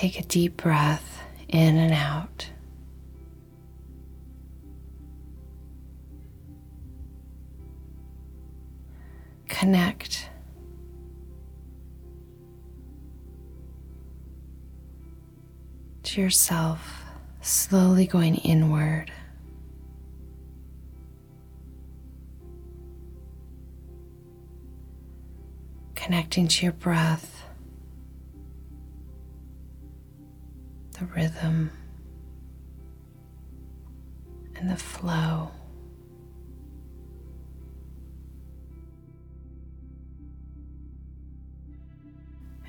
Take a deep breath in and out. Connect. To yourself, slowly going inward. Connecting to your breath. The rhythm and the flow.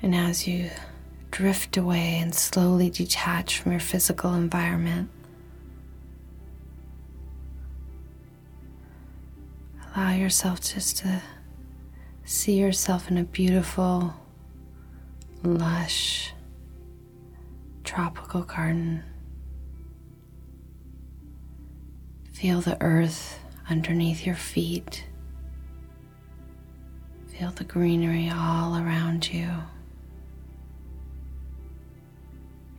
And as you drift away and slowly detach from your physical environment, allow yourself just to see yourself in a beautiful, lush, tropical garden. Feel the earth underneath your feet. Feel the greenery all around you.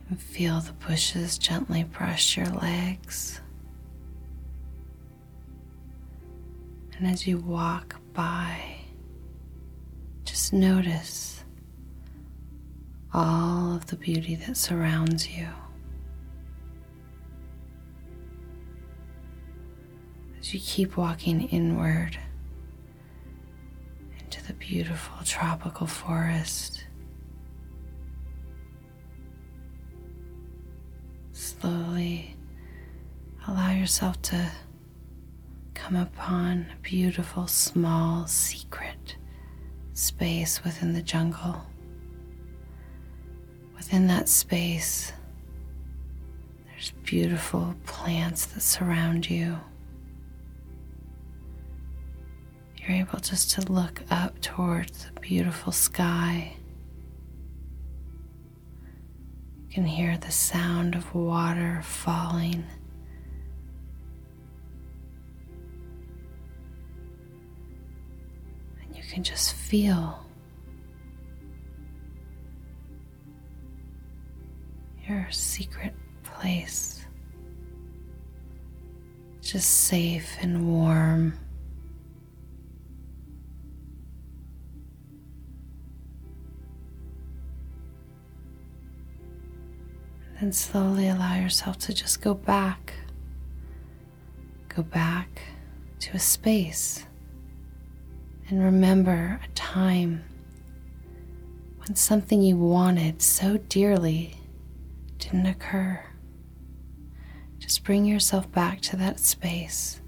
And feel the bushes gently brush your legs. And as you walk by, just notice all of the beauty that surrounds you. As you keep walking inward into the beautiful tropical forest, slowly allow yourself to come upon a beautiful, small, secret space within the jungle within that space, there's beautiful plants that surround you. You're able just to look up towards the beautiful sky. You can hear the sound of water falling. And you can just feel secret place. Just safe and warm. Then slowly allow yourself to just go back. Go back to a space and remember a time when something you wanted so dearly didn't occur. Just bring yourself back to that space.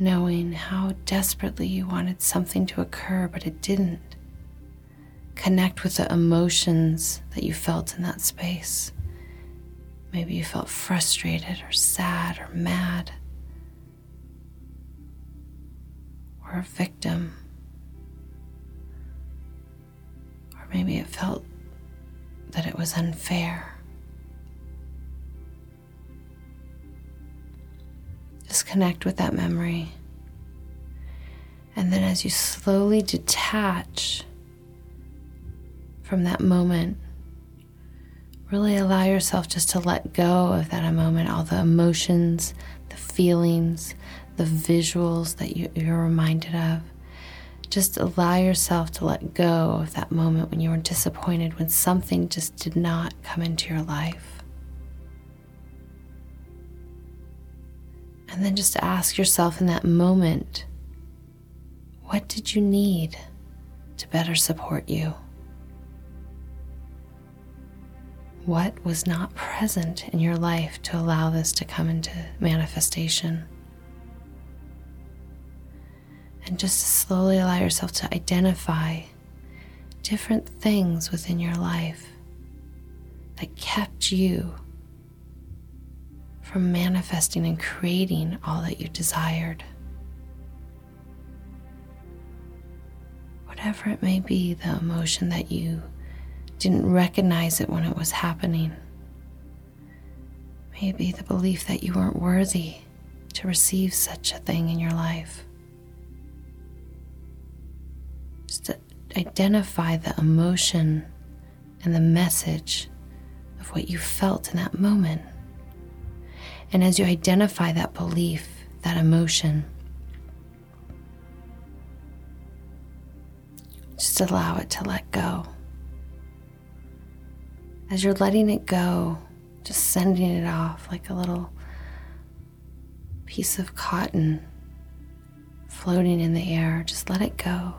Knowing how desperately you wanted something to occur, but it didn't. Connect with the emotions that you felt in that space. Maybe you felt frustrated or sad or mad or a victim. Maybe it felt that it was unfair. Just connect with that memory. And then as you slowly detach from that moment, really allow yourself just to let go of that moment, all the emotions, the feelings, the visuals that you, are reminded of. Just allow yourself to let go of that moment when you were disappointed, when something just did not come into your life. And then just ask yourself in that moment what did you need to better support you? What was not present in your life to allow this to come into manifestation? And just slowly allow yourself to identify different things within your life that kept you from manifesting and creating all that you desired. Whatever it may be, the emotion that you didn't recognize it when it was happening. Maybe the belief that you weren't worthy to receive such a thing in your life. Identify the emotion and the message of what you felt in that moment. And as you identify that belief, that emotion, just allow it to let go. As you're letting it go, just sending it off like a little piece of cotton floating in the air, just let it go.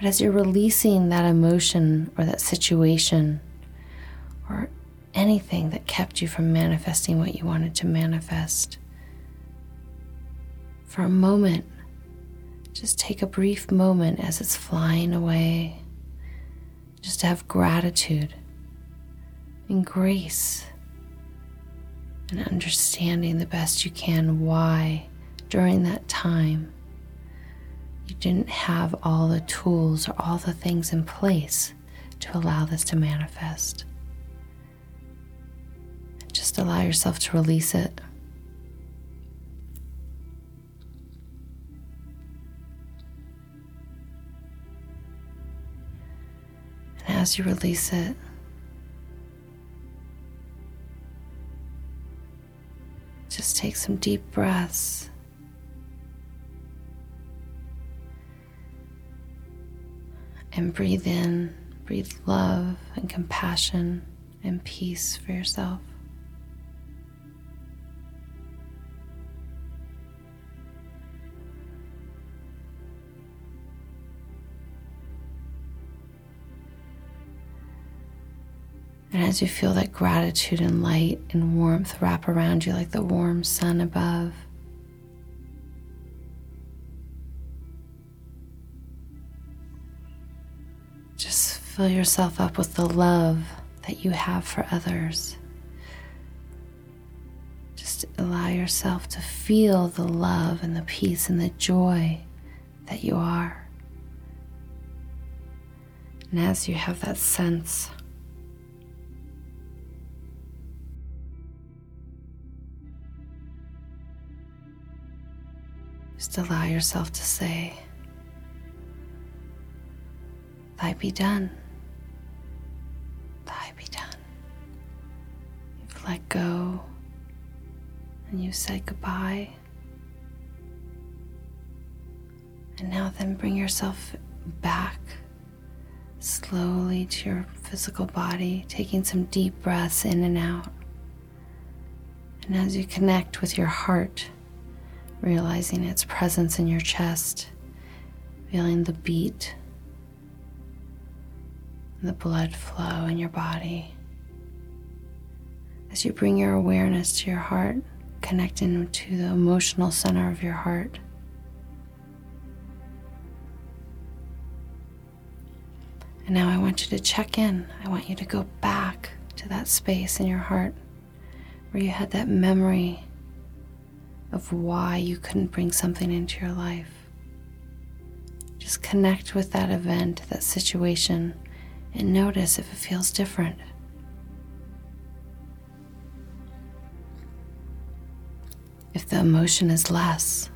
But as you're releasing that emotion or that situation or anything that kept you from manifesting what you wanted to manifest, for a moment, just take a brief moment as it's flying away, just to have gratitude and grace and understanding the best you can why during that time you didn't have all the tools or all the things in place to allow this to manifest. Just allow yourself to release it. And as you release it, just take some deep breaths. And breathe in, breathe love and compassion and peace for yourself. And as you feel that gratitude and light and warmth wrap around you like the warm sun above, fill yourself up with the love that you have for others. Just allow yourself to feel the love and the peace and the joy that you are. And as you have that sense, Just allow yourself to say, Thy be done. You said goodbye. And now then bring yourself back slowly to your physical body, taking some deep breaths in and out. And as you connect with your heart, realizing its presence in your chest, feeling the beat, the blood flow in your body. As you bring your awareness to your heart, connecting to the emotional center of your heart. And now I want you to check in. I want you to go back to that space in your heart where you had that memory of why you couldn't bring something into your life. Just connect with that event, that situation, and notice if it feels different. If the emotion is less.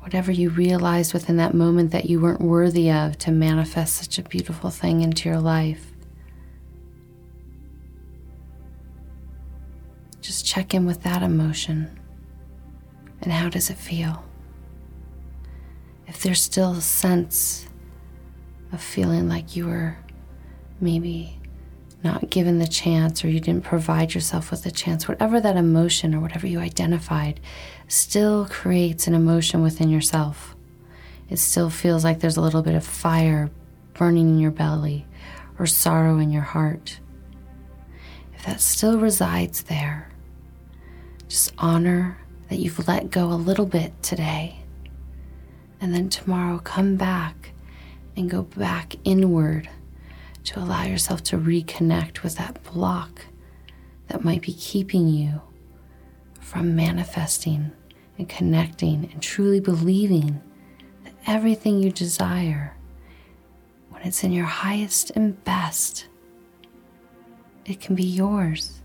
Whatever you realized within that moment that you weren't worthy of to manifest such a beautiful thing into your life. Just check in with that emotion and how does it feel? If there's still a sense of feeling like you were maybe not given the chance or you didn't provide yourself with the chance, whatever that emotion or whatever you identified still creates an emotion within yourself. It still feels like there's a little bit of fire burning in your belly or sorrow in your heart. If that still resides there, just honor that you've let go a little bit today. And then tomorrow, come back and go back inward to allow yourself to reconnect with that block that might be keeping you from manifesting and connecting and truly believing that everything you desire, when it's in your highest and best, it can be yours.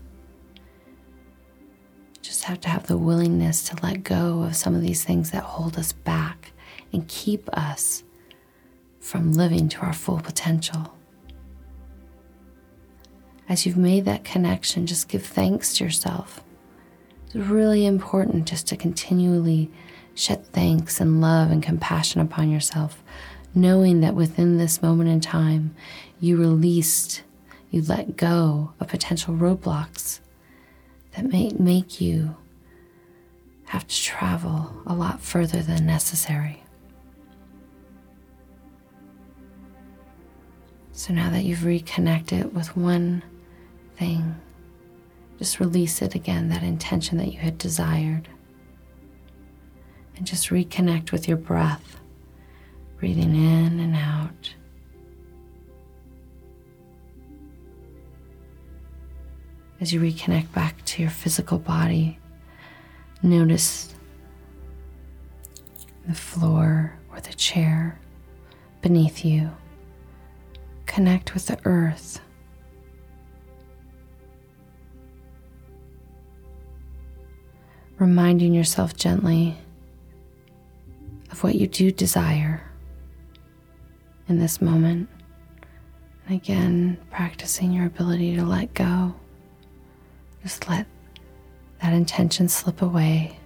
Just have to have the willingness to let go of some of these things that hold us back and keep us from living to our full potential. As you've made that connection, just give thanks to yourself. It's really important just to continually shed thanks and love and compassion upon yourself, knowing that within this moment in time, you released, you let go of potential roadblocks that may make you have to travel a lot further than necessary. So now that you've reconnected with one thing, just release it again, that intention that you had desired. And just reconnect with your breath, breathing in and out. As you reconnect back to your physical body, notice the floor or the chair beneath you. Connect with the earth. Reminding yourself gently of what you do desire in this moment. And again, practicing your ability to let go. Just let that intention slip away.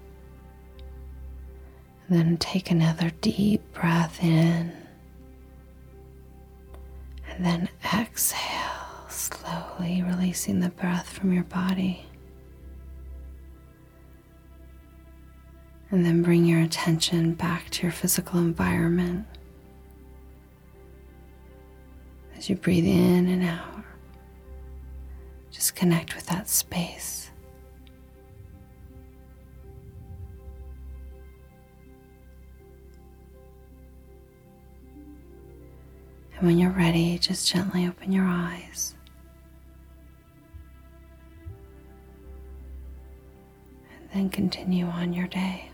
And then take another deep breath in. And then exhale, slowly releasing the breath from your body. And then bring your attention back to your physical environment. As you breathe in and out, just connect with that space. And when you're ready, just gently open your eyes. And then continue on your day.